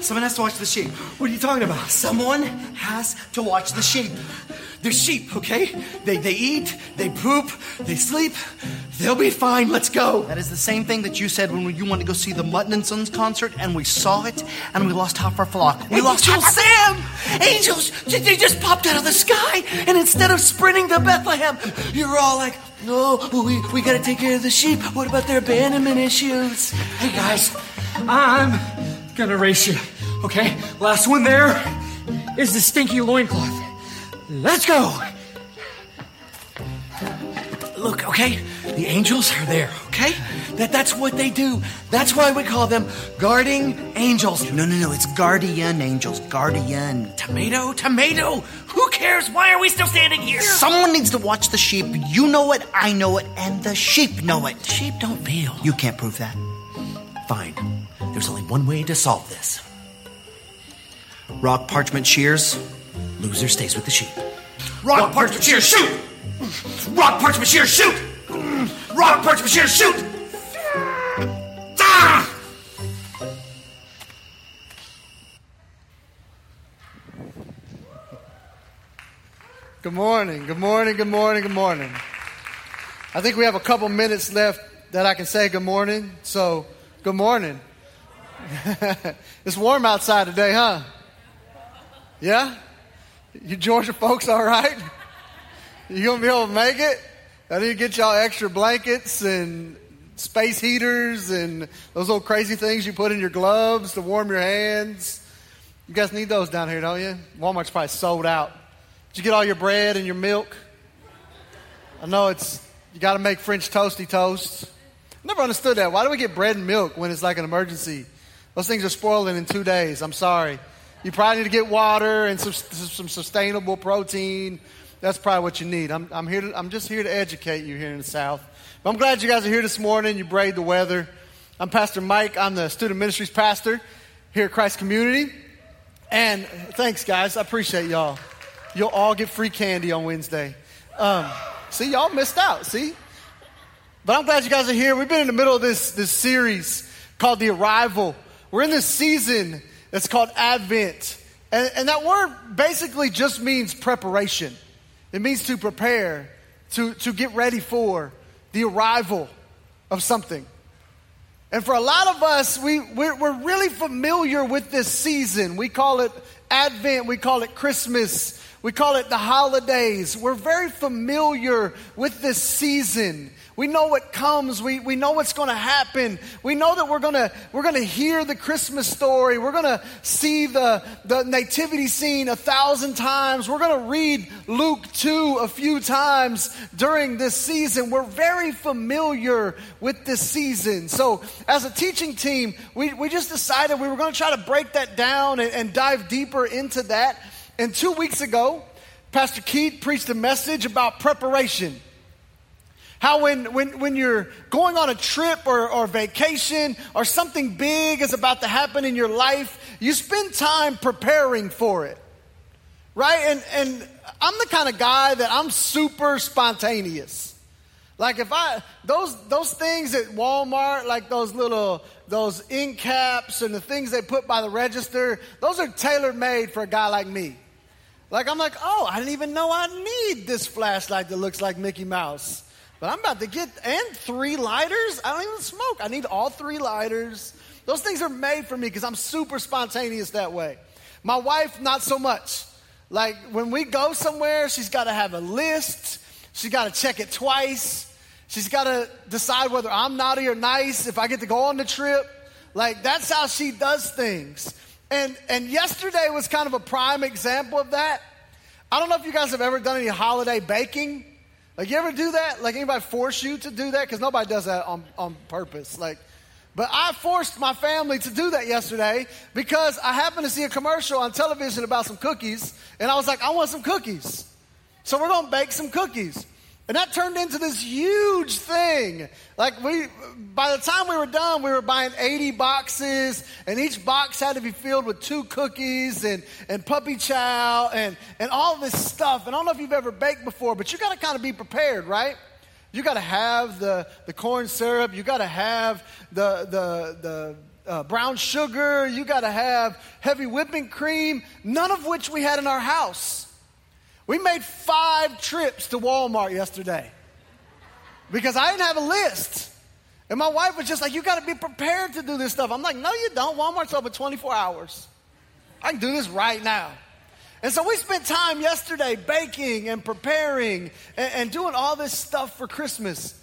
Someone has to watch the sheep. What are you talking about? Someone has to watch the sheep. They're sheep, okay? They, they eat, they poop, they sleep. They'll be fine. Let's go. That is the same thing that you said when you wanted to go see the Mutton and Sons concert, and we saw it, and we lost half our flock. We lost Angel half Sam! Angels! They they just popped out of the sky, and instead of sprinting to Bethlehem, you're all like, no, we, we gotta take care of the sheep. What about their abandonment issues? Hey guys, I'm gonna race you, okay? Last one there is the stinky loincloth. Let's go! Look, okay? The angels are there, okay? That, that's what they do. That's why we call them guarding angels. No, no, no, it's guardian angels. Guardian. Tomato, tomato. Who cares? Why are we still standing here? Someone needs to watch the sheep. You know it, I know it, and the sheep know it. Sheep don't feel. You can't prove that. Fine. There's only one way to solve this. Rock, parchment, shears. Loser stays with the sheep. Rock, parchment, shears, shoot! Rock, parchment, shears, shoot! Rock, parchment, shears, shoot! Ah! Good morning, good morning, good morning, good morning. I think we have a couple minutes left that I can say good morning. So, good morning. it's warm outside today, huh? Yeah? You Georgia folks all right? You gonna be able to make it? I need to get y'all extra blankets and space heaters and those little crazy things you put in your gloves to warm your hands. You guys need those down here, don't you? Walmart's probably sold out. Did you get all your bread and your milk? I know it's, you got to make French toasty toasts. Never understood that. Why do we get bread and milk when it's like an emergency? Those things are spoiling in two days. I'm sorry. You probably need to get water and some, some sustainable protein. That's probably what you need. I'm, I'm, here to, I'm just here to educate you here in the South. But I'm glad you guys are here this morning. You braved the weather. I'm Pastor Mike. I'm the student ministries pastor here at Christ Community. And thanks, guys. I appreciate y'all. You'll all get free candy on Wednesday. Um, see, y'all missed out. See? But I'm glad you guys are here. We've been in the middle of this, this series called The Arrival. We're in this season that's called Advent. And, and that word basically just means preparation. It means to prepare, to, to get ready for the arrival of something. And for a lot of us, we, we're, we're really familiar with this season. We call it Advent, we call it Christmas, we call it the holidays. We're very familiar with this season. We know what comes. We, we know what's going to happen. We know that we're going to we're to hear the Christmas story. We're going to see the, the nativity scene a thousand times. We're going to read Luke 2 a few times during this season. We're very familiar with this season. So, as a teaching team, we, we just decided we were going to try to break that down and, and dive deeper into that. And two weeks ago, Pastor Keith preached a message about preparation. How when, when, when you're going on a trip or, or vacation or something big is about to happen in your life, you spend time preparing for it. Right? And, and I'm the kind of guy that I'm super spontaneous. Like if I those those things at Walmart, like those little those ink caps and the things they put by the register, those are tailor made for a guy like me. Like I'm like, oh, I didn't even know I need this flashlight that looks like Mickey Mouse. But I'm about to get, and three lighters? I don't even smoke. I need all three lighters. Those things are made for me because I'm super spontaneous that way. My wife, not so much. Like when we go somewhere, she's got to have a list. She's got to check it twice. She's got to decide whether I'm naughty or nice, if I get to go on the trip. Like that's how she does things. And, and yesterday was kind of a prime example of that. I don't know if you guys have ever done any holiday baking. Like, you ever do that? Like, anybody force you to do that? Because nobody does that on, on purpose. Like, but I forced my family to do that yesterday because I happened to see a commercial on television about some cookies, and I was like, I want some cookies. So we're to bake some cookies. And that turned into this huge thing. Like we, by the time we were done, we were buying 80 boxes and each box had to be filled with two cookies and, and puppy chow and, and all this stuff. And I don't know if you've ever baked before, but you got to kind of be prepared, right? You got to have the, the corn syrup. You got to have the, the, the uh, brown sugar. You got to have heavy whipping cream, none of which we had in our house. We made five trips to Walmart yesterday because I didn't have a list. And my wife was just like, You got to be prepared to do this stuff. I'm like, No, you don't. Walmart's open 24 hours. I can do this right now. And so we spent time yesterday baking and preparing and, and doing all this stuff for Christmas.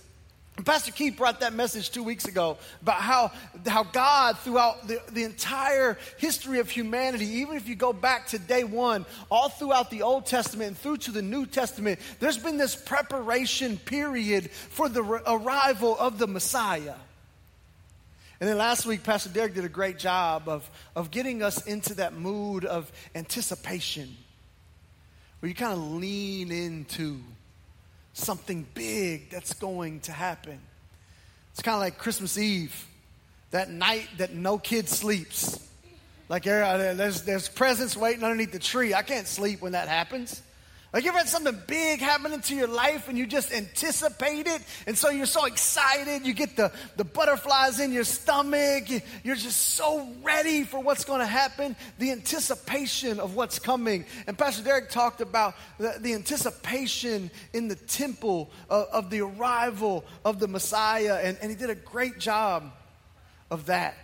Pastor Keith brought that message two weeks ago about how, how God, throughout the, the entire history of humanity, even if you go back to day one, all throughout the Old Testament and through to the New Testament, there's been this preparation period for the arrival of the Messiah. And then last week, Pastor Derek did a great job of, of getting us into that mood of anticipation, where you kind of lean into something big that's going to happen. It's kind of like Christmas Eve, that night that no kid sleeps. Like there's, there's presents waiting underneath the tree. I can't sleep when that happens. Like you ever had something big happen into your life and you just anticipate it, and so you're so excited, you get the, the butterflies in your stomach, you're just so ready for what's going to happen, the anticipation of what's coming. And Pastor Derek talked about the, the anticipation in the temple of, of, the arrival of the Messiah, and, and he did a great job of that.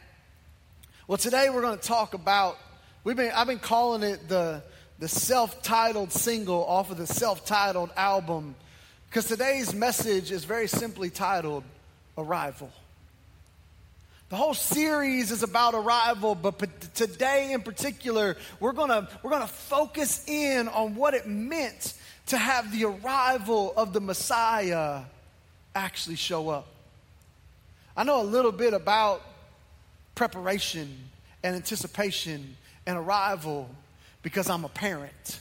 Well, today we're going to talk about, we've been, I've been calling it the the self titled single off of the self titled album because today's message is very simply titled Arrival. The whole series is about arrival, but today in particular, we're gonna, we're gonna focus in on what it meant to have the arrival of the Messiah actually show up. I know a little bit about preparation and anticipation and arrival because I'm a parent.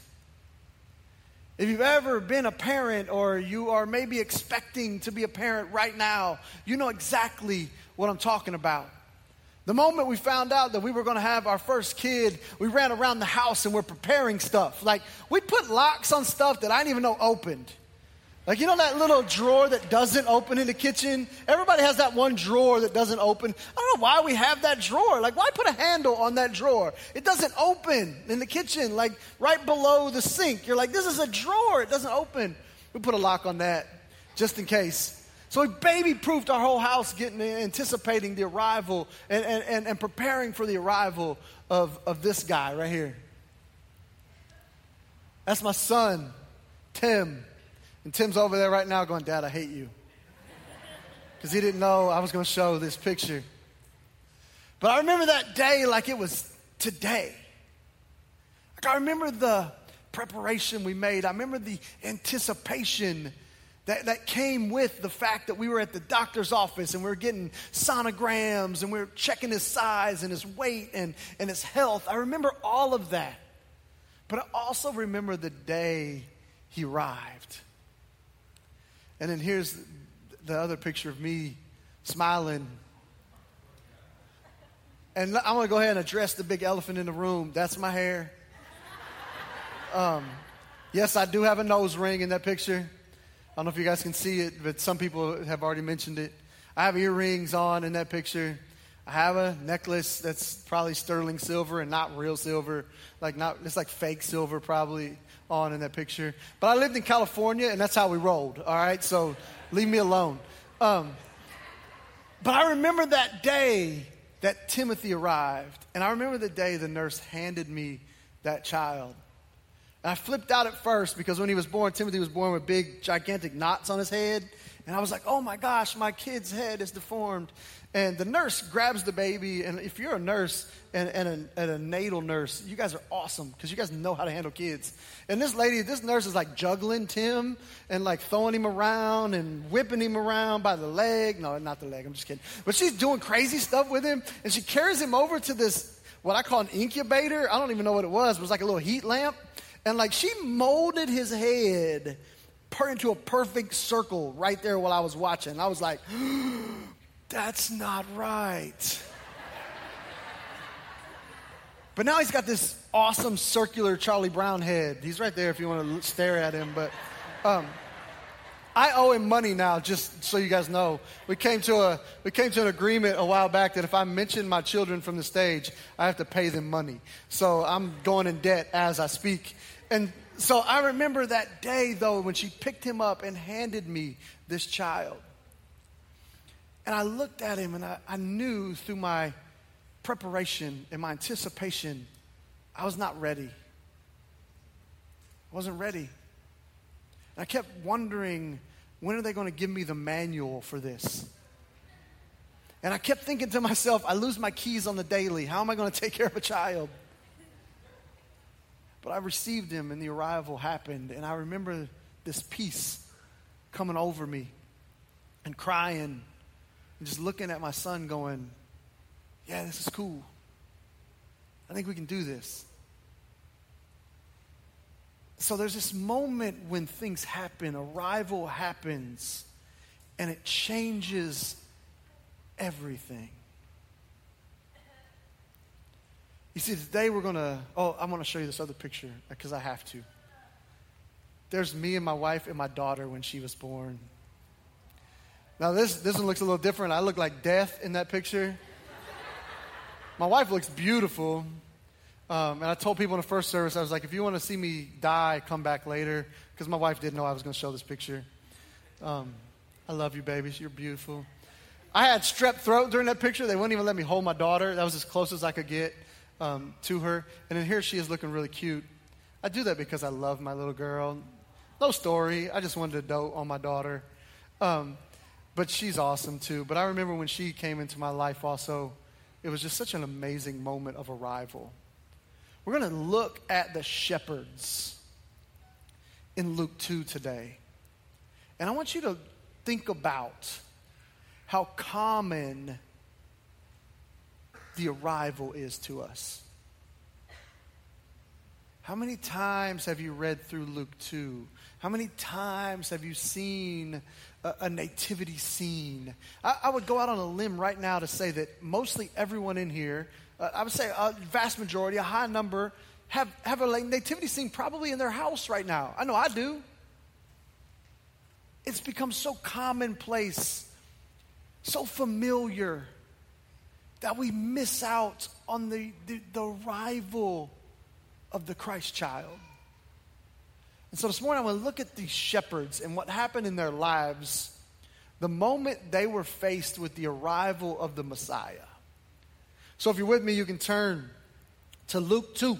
If you've ever been a parent or you are maybe expecting to be a parent right now, you know exactly what I'm talking about. The moment we found out that we were going to have our first kid, we ran around the house and we're preparing stuff. Like, we put locks on stuff that I didn't even know opened. Like, you know that little drawer that doesn't open in the kitchen? Everybody has that one drawer that doesn't open. I don't know why we have that drawer. Like, why put a handle on that drawer? It doesn't open in the kitchen, like right below the sink. You're like, this is a drawer. It doesn't open. We put a lock on that just in case. So we baby proofed our whole house, getting anticipating the arrival and, and, and, and preparing for the arrival of, of this guy right here. That's my son, Tim. And Tim's over there right now going, Dad, I hate you. Because he didn't know I was going to show this picture. But I remember that day like it was today. Like I remember the preparation we made. I remember the anticipation that, that came with the fact that we were at the doctor's office and we were getting sonograms and we were checking his size and his weight and, and his health. I remember all of that. But I also remember the day he arrived. And then here's the other picture of me smiling. And I'm going to go ahead and address the big elephant in the room. That's my hair. Um, yes, I do have a nose ring in that picture. I don't know if you guys can see it, but some people have already mentioned it. I have earrings on in that picture. I have a necklace that's probably sterling silver and not real silver. Like not it's like fake silver probably on in that picture. But I lived in California, and that's how we rolled. All right, so leave me alone. Um, but I remember that day that Timothy arrived, and I remember the day the nurse handed me that child. And I flipped out at first because when he was born, Timothy was born with big, gigantic knots on his head. And I was like, oh my gosh, my kid's head is deformed. And the nurse grabs the baby. And if you're a nurse and, and, a, and a natal nurse, you guys are awesome because you guys know how to handle kids. And this lady, this nurse is like juggling Tim and like throwing him around and whipping him around by the leg. No, not the leg, I'm just kidding. But she's doing crazy stuff with him. And she carries him over to this, what I call an incubator. I don't even know what it was. It was like a little heat lamp. And like she molded his head into a perfect circle right there while I was watching. I was like, that's not right. But now he's got this awesome circular Charlie Brown head. He's right there if you want to stare at him. But, um, I owe him money now, just so you guys know. We came to a we came to an agreement a while back that if I mention my children from the stage, I have to pay them money. So I'm going in debt as I speak. And so I remember that day though when she picked him up and handed me this child. And I looked at him and I, I knew through my preparation and my anticipation, I was not ready. I wasn't ready. And I kept wondering, when are they going to give me the manual for this? And I kept thinking to myself, I lose my keys on the daily. How am I going to take care of a child? But I received him, and the arrival happened. And I remember this peace coming over me and crying just looking at my son, going, Yeah, this is cool. I think we can do this. So there's this moment when things happen, arrival happens, and it changes everything. You see, today we're going to, oh, I'm going to show you this other picture because I have to. There's me and my wife and my daughter when she was born. Now, this, this one looks a little different. I look like death in that picture. My wife looks beautiful. Um, and I told people in the first service, I was like, if you want to see me die, come back later. Because my wife didn't know I was going to show this picture. Um, I love you, babies. You're beautiful. I had strep throat during that picture. They wouldn't even let me hold my daughter. That was as close as I could get um, to her. And then here she is looking really cute. I do that because I love my little girl. No story. I just wanted to dote on my daughter. Um, but she's awesome too. But I remember when she came into my life also, it was just such an amazing moment of arrival. We're going to look at the shepherds in Luke 2 today. And I want you to think about how common the arrival is to us. How many times have you read through Luke 2? How many times have you seen a, nativity scene? I, I, would go out on a limb right now to say that mostly everyone in here uh, I would say a vast majority, a high number, have, have a nativity scene probably in their house right now. I know I do. It's become so commonplace, so familiar, that we miss out on the, the, the arrival of the Christ child. And so this morning I want to look at these shepherds and what happened in their lives the moment they were faced with the arrival of the Messiah. So if you're with me, you can turn to Luke 2.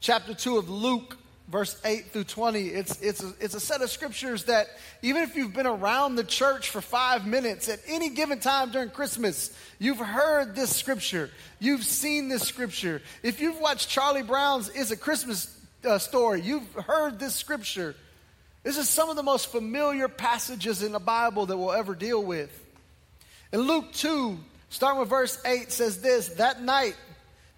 Chapter 2 of Luke, verse 8 through 20. It's, it's, a, it's a set of scriptures that even if you've been around the church for five minutes at any given time during Christmas, you've heard this scripture. You've seen this scripture. If you've watched Charlie Brown's Is a Christmas uh, Story, you've heard this scripture. This is some of the most familiar passages in the Bible that we'll ever deal with. In Luke 2, Starting with verse 8 says this That night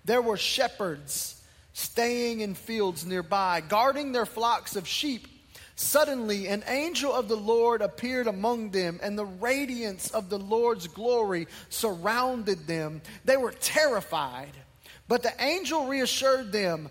there were shepherds staying in fields nearby, guarding their flocks of sheep. Suddenly, an angel of the Lord appeared among them, and the radiance of the Lord's glory surrounded them. They were terrified. But the angel reassured them,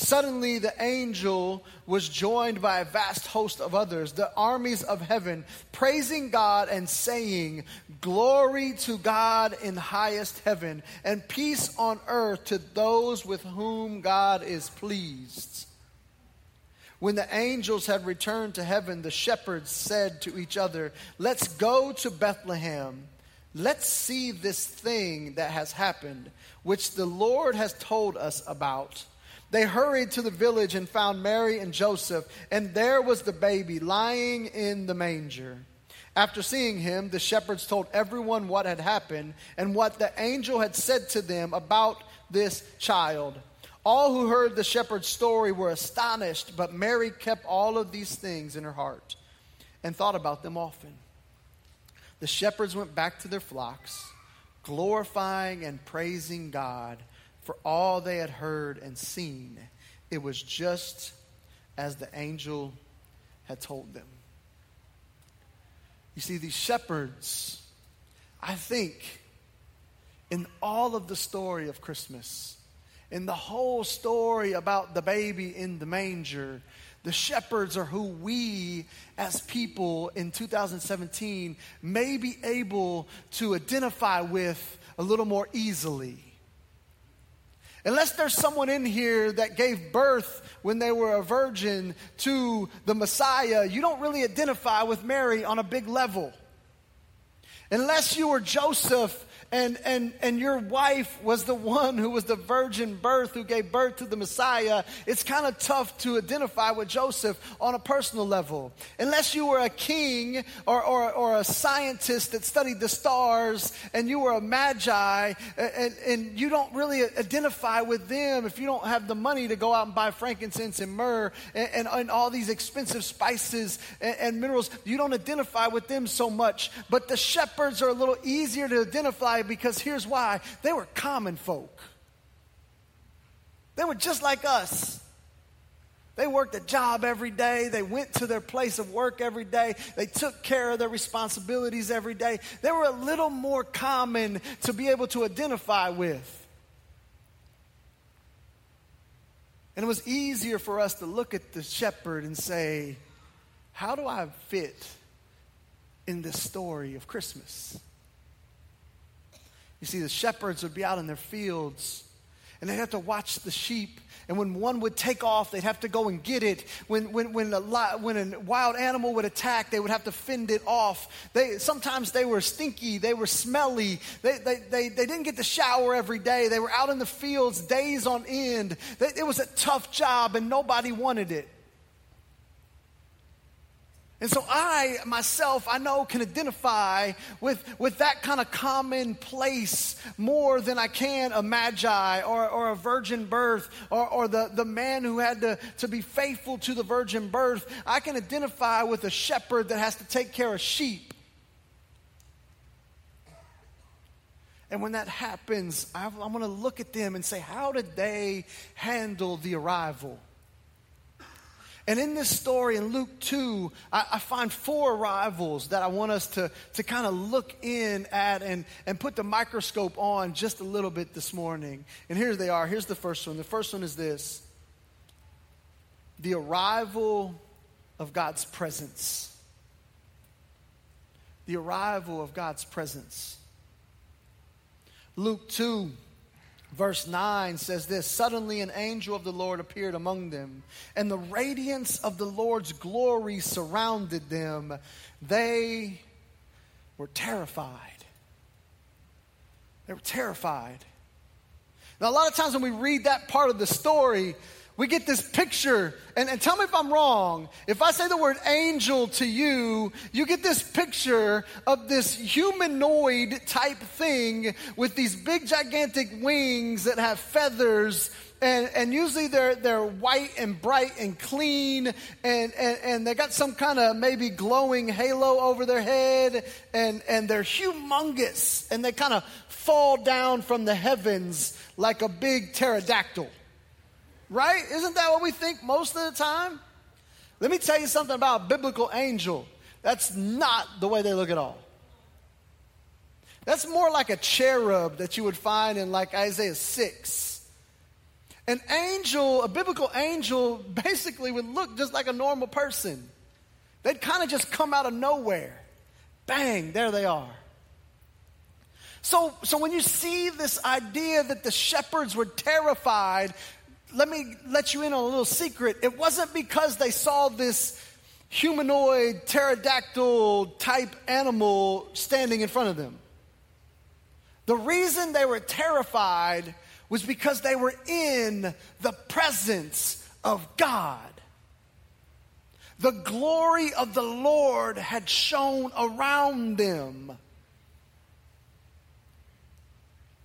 Suddenly, the angel was joined by a vast host of others, the armies of heaven, praising God and saying, Glory to God in highest heaven, and peace on earth to those with whom God is pleased. When the angels had returned to heaven, the shepherds said to each other, Let's go to Bethlehem. Let's see this thing that has happened, which the Lord has told us about. They hurried to the village and found Mary and Joseph, and there was the baby lying in the manger. After seeing him, the shepherds told everyone what had happened and what the angel had said to them about this child. All who heard the shepherd's story were astonished, but Mary kept all of these things in her heart and thought about them often. The shepherds went back to their flocks glorifying and praising God for all they had heard and seen. It was just as the angel had told them. You see, these shepherds, I think, in all of the story of Christmas, in the whole story about the baby in the manger, the shepherds are who we as people in 2017 may be able to identify with a little more easily. Unless there's someone in here that gave birth when they were a virgin to the Messiah, you don't really identify with Mary on a big level. Unless you were Joseph and, and, and your wife was the one who was the virgin birth who gave birth to the Messiah, it's kind of tough to identify with Joseph on a personal level. Unless you were a king or, or, or a scientist that studied the stars and you were a magi and, and you don't really identify with them if you don't have the money to go out and buy frankincense and myrrh and, and, and all these expensive spices and, and minerals, you don't identify with them so much. But the shepherds are a little easier to identify Because here's why they were common folk. They were just like us. They worked a job every day. They went to their place of work every day. They took care of their responsibilities every day. They were a little more common to be able to identify with. And it was easier for us to look at the shepherd and say, How do I fit in this story of Christmas? You see, the shepherds would be out in their fields and they'd have to watch the sheep. And when one would take off, they'd have to go and get it. When, when, when, a, when a wild animal would attack, they would have to fend it off. They, sometimes they were stinky, they were smelly, they, they, they, they didn't get to shower every day. They were out in the fields days on end. They, it was a tough job, and nobody wanted it. And so I myself, I know, can identify with, with that kind of commonplace more than I can a magi or, or a virgin birth or, or the, the man who had to, to be faithful to the virgin birth. I can identify with a shepherd that has to take care of sheep. And when that happens, I, I'm going to look at them and say, how did they handle the arrival? And in this story in Luke 2, I, I, find four arrivals that I want us to, to kind of look in at and, and put the microscope on just a little bit this morning. And here they are. Here's the first one. The first one is this the arrival of God's presence. The arrival of God's presence. Luke 2 Verse 9 says this Suddenly an angel of the Lord appeared among them, and the radiance of the Lord's glory surrounded them. They were terrified. They were terrified. Now, a lot of times when we read that part of the story, we get this picture, and, and, tell me if I'm wrong. If I say the word angel to you, you get this picture of this humanoid type thing with these big, gigantic wings that have feathers. And, and usually they're, they're white and bright and clean, and, and, and they got some kind of maybe glowing halo over their head, and, and they're humongous, and they kind of fall down from the heavens like a big pterodactyl. Right? Isn't that what we think most of the time? Let me tell you something about a biblical angel. That's not the way they look at all. That's more like a cherub that you would find in like Isaiah 6. An angel, a biblical angel, basically would look just like a normal person. They'd kind of just come out of nowhere. Bang, there they are. So, so when you see this idea that the shepherds were terrified let me let you in on a little secret. It wasn't because they saw this humanoid, pterodactyl type animal standing in front of them. The reason they were terrified was because they were in the presence of God. The glory of the Lord had shone around them.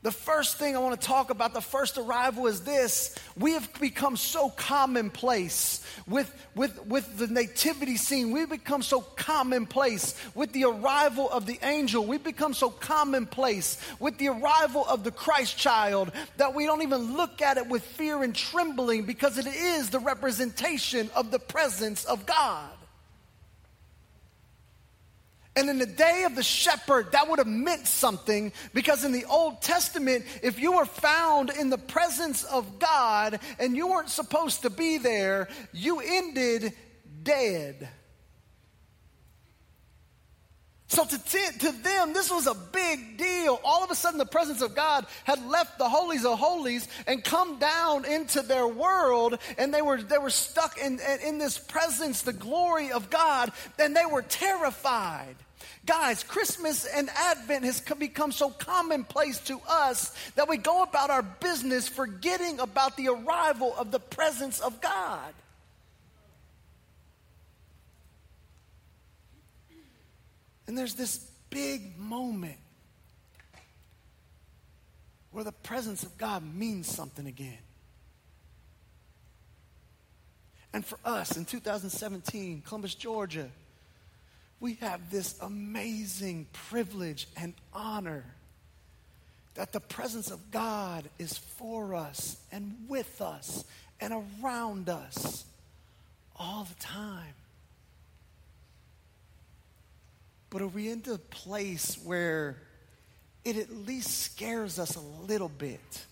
The first thing I want to talk about, the first arrival is this. We have become so commonplace with, with, with the nativity scene. We've become so commonplace with the arrival of the angel. We've become so commonplace with the arrival of the Christ child that we don't even look at it with fear and trembling because it is the representation of the presence of God. And in the day of the shepherd, that would have meant something because in the Old Testament, if you were found in the presence of God and you weren't supposed to be there, you ended dead. So to, t- to them, this was a big deal. All of a sudden, the presence of God had left the holies of holies and come down into their world, and they were, they were stuck in, in this presence, the glory of God, and they were terrified. Guys, Christmas and Advent has become so commonplace to us that we go about our business forgetting about the arrival of the presence of God. And there's this big moment where the presence of God means something again. And for us in 2017, Columbus, Georgia, we have this amazing privilege and honor that the presence of God is for us and with us and around us all the time. But are we into a place where it at least scares us a little bit?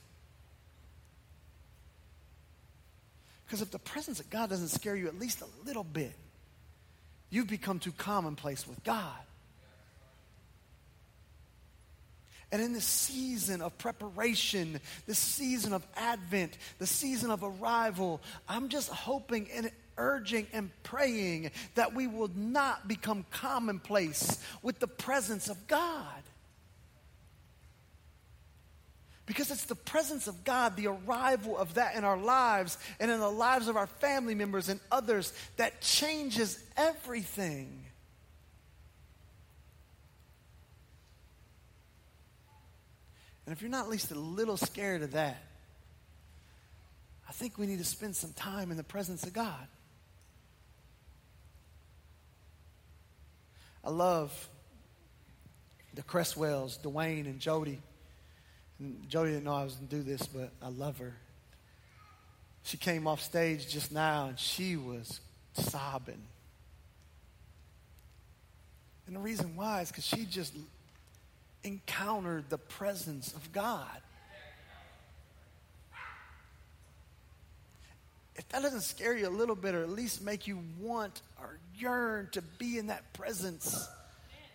Because if the presence of God doesn't scare you at least a little bit, you've become too commonplace with God. And in this season of preparation, this season of Advent, the season of arrival, I'm just hoping and urging and praying that we will not become commonplace with the presence of God. Because it's the presence of God, the arrival of that in our lives and in the lives of our family members and others that changes everything. And if you're not at least a little scared of that, I think we need to spend some time in the presence of God. I love the Cresswells, Dwayne and Jody. And Jody didn't know I was going to do this, but I love her. She came off stage just now and she was sobbing. And the reason why is because she just encountered the presence of God. If that doesn't scare you a little bit or at least make you want or yearn to be in that presence,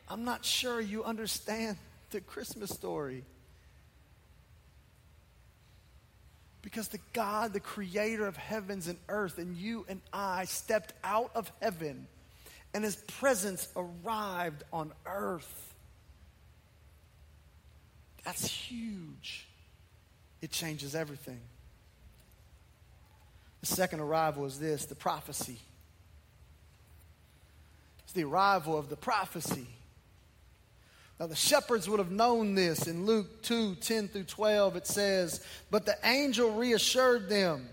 I'm not sure you understand the Christmas story. Because the God, the creator of heavens and earth, and you and I stepped out of heaven, and his presence arrived on earth. That's huge. It changes everything. The second arrival is this the prophecy. It's the arrival of the prophecy. Now, the shepherds would have known this. In Luke 2 10 through 12, it says, But the angel reassured them.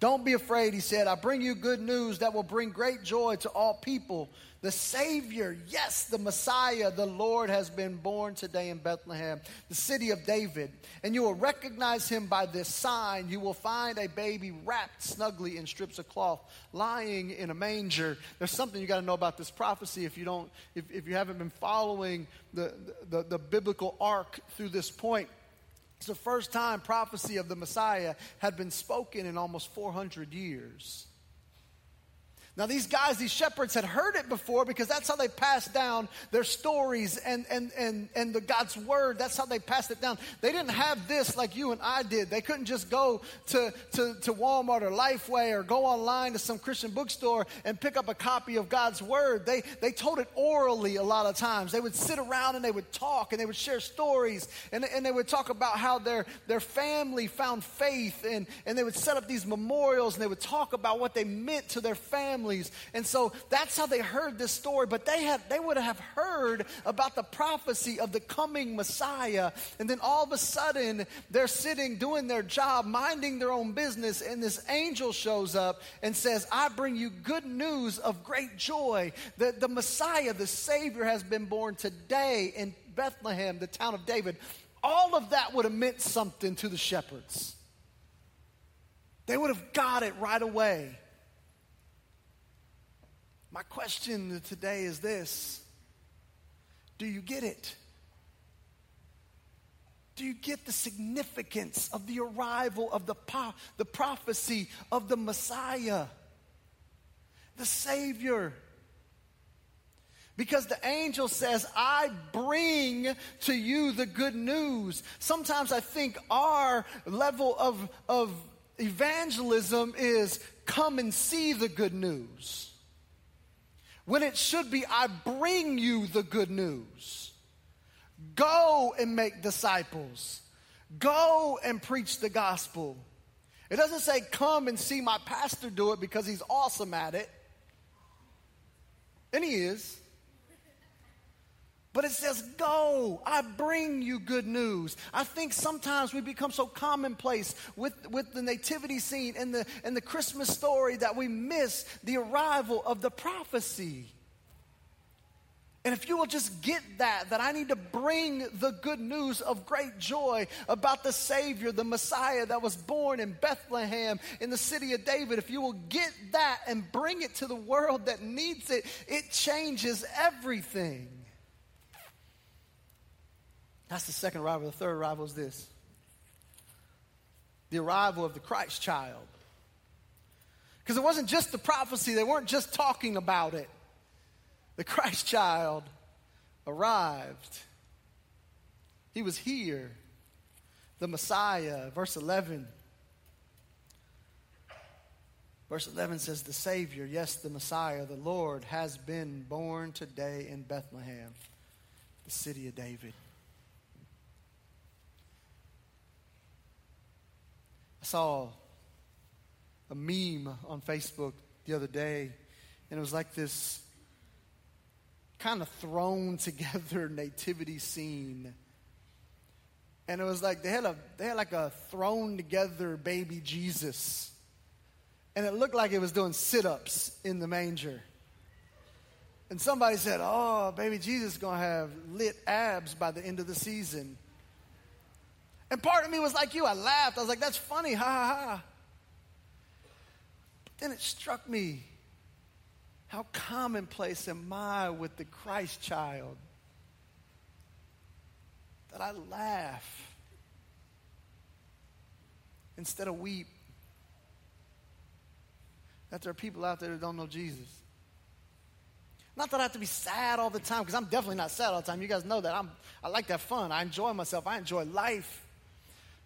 Don't be afraid, he said. I bring you good news that will bring great joy to all people. The Savior, yes, the Messiah, the Lord has been born today in Bethlehem, the city of David. And you will recognize him by this sign. You will find a baby wrapped snugly in strips of cloth, lying in a manger. There's something you got to know about this prophecy if you don't, if, if you haven't been following the, the, the biblical arc through this point. It's the first time prophecy of the Messiah had been spoken in almost 400 years. Now, these guys, these shepherds had heard it before because that's how they passed down their stories and, and, and, and the God's word. That's how they passed it down. They didn't have this like you and I did. They couldn't just go to, to, to Walmart or Lifeway or go online to some Christian bookstore and pick up a copy of God's word. They, they told it orally a lot of times. They would sit around and they would talk and they would share stories and, and they would talk about how their, their family found faith and, and they would set up these memorials and they would talk about what they meant to their family families. And so that's how they heard this story. But they had they would have heard about the prophecy of the coming Messiah. And then all of a sudden they're sitting doing their job, minding their own business, and this angel shows up and says, I bring you good news of great joy. that the Messiah, the Savior, has been born today in Bethlehem, the town of David. All of that would have meant something to the shepherds. They would have got it right away. My question today is this Do you get it? Do you get the significance of the arrival of the, po- the prophecy of the Messiah, the Savior? Because the angel says, I bring to you the good news. Sometimes I think our level of, of evangelism is come and see the good news. When it should be, I bring you the good news. Go and make disciples. Go and preach the gospel. It doesn't say, come and see my pastor do it because he's awesome at it. And he is. But it says, Go, I bring you good news. I think sometimes we become so commonplace with, with the nativity scene and the, and the Christmas story that we miss the arrival of the prophecy. And if you will just get that, that I need to bring the good news of great joy about the Savior, the Messiah that was born in Bethlehem in the city of David, if you will get that and bring it to the world that needs it, it changes everything. That's the second arrival. The third arrival is this the arrival of the Christ child. Because it wasn't just the prophecy, they weren't just talking about it. The Christ child arrived, he was here. The Messiah, verse 11. Verse 11 says, The Savior, yes, the Messiah, the Lord, has been born today in Bethlehem, the city of David. I saw a meme on Facebook the other day, and it was like this kind of thrown together nativity scene. And it was like they had a they had like a thrown together baby Jesus. And it looked like it was doing sit-ups in the manger. And somebody said, "Oh, baby Jesus is going to have lit abs by the end of the season." And part of me was like you. I laughed. I was like, that's funny. Ha ha ha. But then it struck me how commonplace am I with the Christ child that I laugh instead of weep. That there are people out there that don't know Jesus. Not that I have to be sad all the time, because I'm definitely not sad all the time. You guys know that. I'm, I like that fun. I enjoy myself. I enjoy life.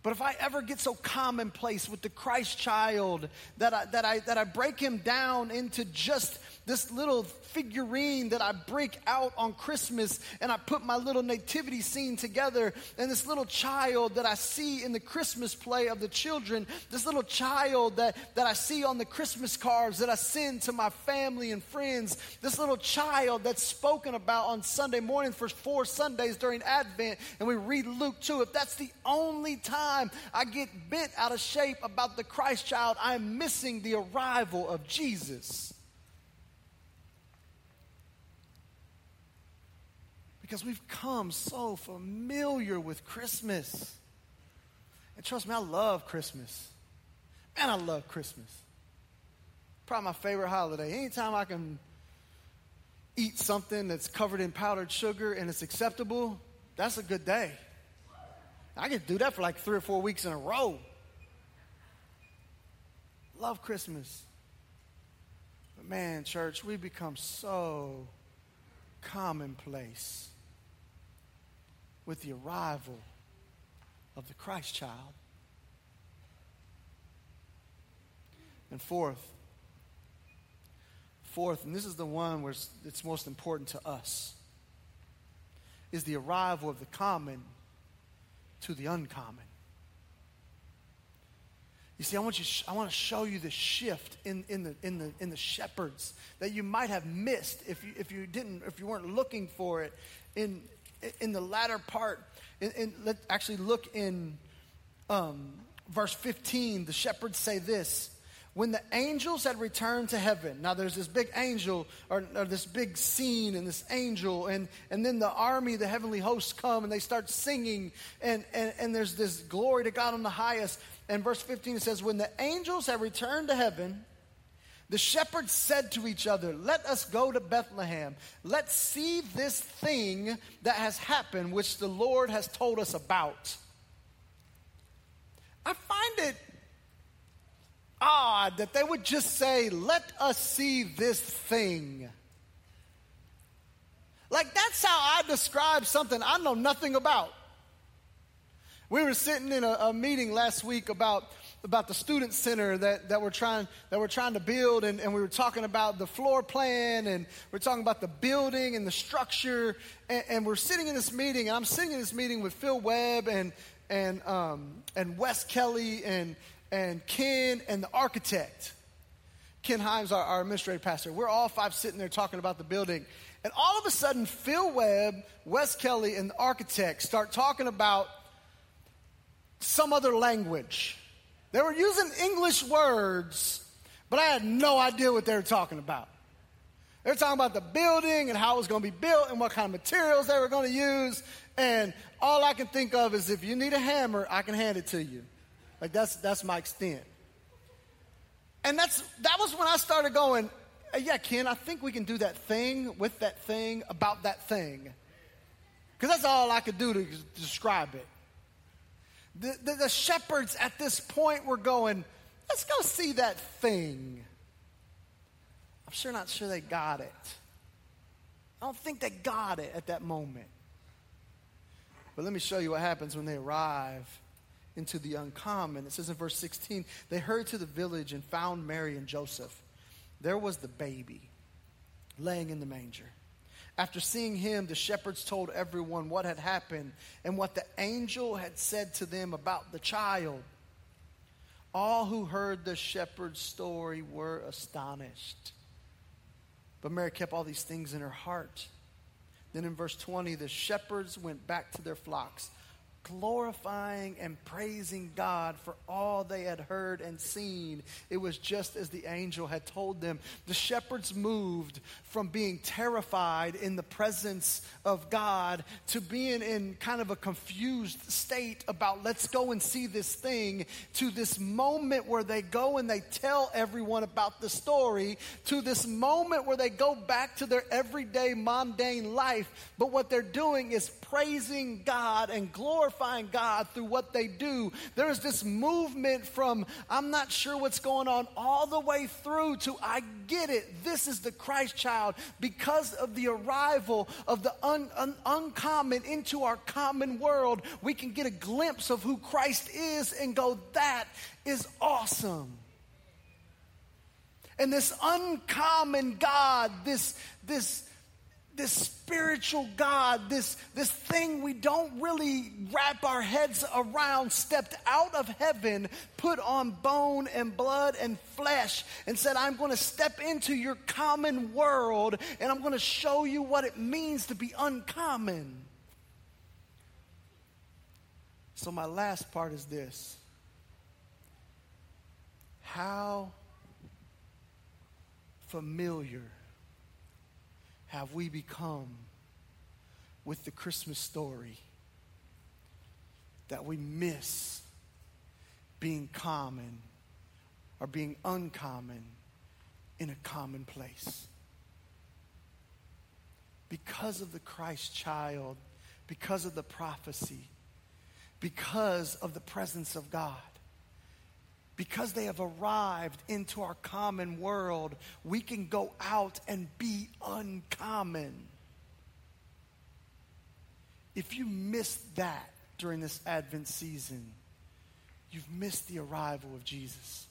But if I ever get so commonplace with the Christ child that I, that I, that I break him down into just this little figurine that I break out on Christmas and I put my little nativity scene together and this little child that I see in the Christmas play of the children, this little child that, that I see on the Christmas cards that I send to my family and friends, this little child that's spoken about on Sunday morning for four Sundays during Advent and we read Luke 2. If that's the only time I get bent out of shape about the Christ child, I'm missing the arrival of Jesus. Because we've come so familiar with Christmas. And trust me, I love Christmas. Man, I love Christmas. Probably my favorite holiday. Anytime I can eat something that's covered in powdered sugar and it's acceptable, that's a good day. I can do that for like three or four weeks in a row. Love Christmas. But man, church, we become so commonplace with the arrival of the Christ child. And fourth, fourth, and this is the one where it's most important to us, is the arrival of the common to the uncommon. You see, I want, you, I want to show you the shift in, in, the, in, the, in the shepherds that you might have missed if you, if you didn't, if you weren't looking for it in, in the latter part. In, let's actually look in um, verse 15. The shepherds say this when the angels had returned to heaven, now there's this big angel, or, or, this big scene, and this angel, and, and then the army, the heavenly hosts come and they start singing, and, and, and there's this glory to God on the highest. And verse 15 it says, When the angels had returned to heaven, the shepherds said to each other, Let us go to Bethlehem. Let's see this thing that has happened, which the Lord has told us about. I find it odd that they would just say, Let us see this thing. Like, that's how I describe something I know nothing about. We were sitting in a, a meeting last week about about the student center that, that we're trying that we're trying to build and, and we were talking about the floor plan and we're talking about the building and the structure and, and we're sitting in this meeting and I'm sitting in this meeting with Phil Webb and and um, and Wes Kelly and and Ken and the architect. Ken Himes, our, our, administrative pastor. We're all five sitting there talking about the building. And all of a sudden, Phil Webb, Wes Kelly, and the architect start talking about some other language. They were using English words, but I had no idea what they were talking about. They were talking about the building and how it was going to be built and what kind of materials they were going to use. And all I can think of is if you need a hammer, I can hand it to you. Like that's that's my extent. And that's that was when I started going, yeah, Ken, I think we can do that thing with that thing about that thing. Because that's all I could do to describe it. The, the, the shepherds at this point were going, let's go see that thing. I'm sure not sure they got it. I don't think they got it at that moment. But let me show you what happens when they arrive into the uncommon. It says in verse 16, they hurried to the village and found Mary and Joseph. There was the baby laying in the manger. After seeing him, the shepherds told everyone what had happened and what the angel had said to them about the child. All who heard the shepherd's story were astonished. But Mary kept all these things in her heart. Then in verse 20, the shepherds went back to their flocks glorifying and praising God for all they had heard and seen. It was just as the angel had told them. The shepherds moved from being terrified in the presence of God to being in kind of a confused state about let's go and see this thing to this moment where they go and they tell everyone about the story to this moment where they go back to their everyday mundane life. But what they're doing is praising God and glorifying God through what they do. There is this movement from, I'm not sure what's going on, all the way through to, I get it. This is the Christ child because of the arrival of the un, un, uncommon into our common world. We can get a glimpse of who Christ is and go, that is awesome. And this uncommon God, this, this, this spiritual God, this, this thing we don't really wrap our heads around, stepped out of heaven, put on bone and blood and flesh, and said, I'm going to step into your common world and I'm going to show you what it means to be uncommon. So, my last part is this How familiar have we become with the Christmas story that we miss being common or being uncommon in a common place? Because of the Christ child, because of the prophecy, because of the presence of God because they have arrived into our common world, we can go out and be uncommon. If you missed that during this Advent season, you've missed the arrival of Jesus.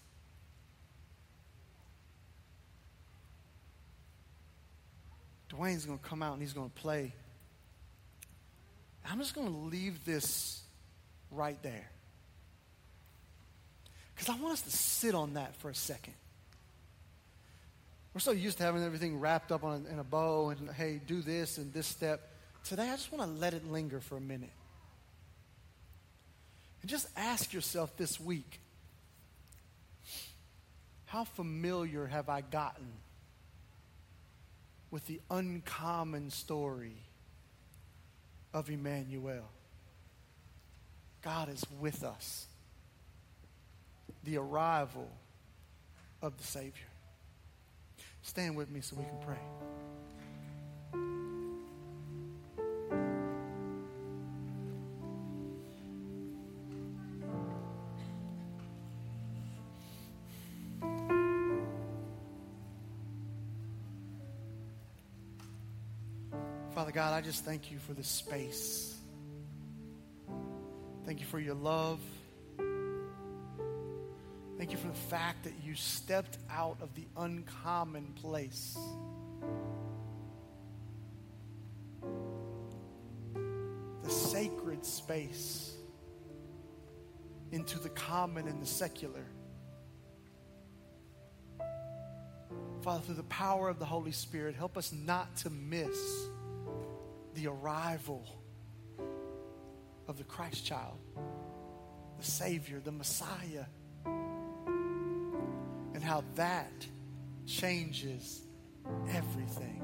Dwayne's going to come out and he's going to play. I'm just going to leave this right there. Because I want us to sit on that for a second. We're so used to having everything wrapped up on in a bow and, hey, do this and this step. Today, I just want to let it linger for a minute. And just ask yourself this week how familiar have I gotten with the uncommon story of Emmanuel? God is with us. The arrival of the Savior. Stand with me so we can pray. Father God, I just thank you for this space. Thank you for your love. Fact that you stepped out of the uncommon place. The sacred space into the common and the secular. Father, through the power of the Holy Spirit, help us not to miss the arrival of the Christ child, the Savior, the Messiah, and how that changes everything.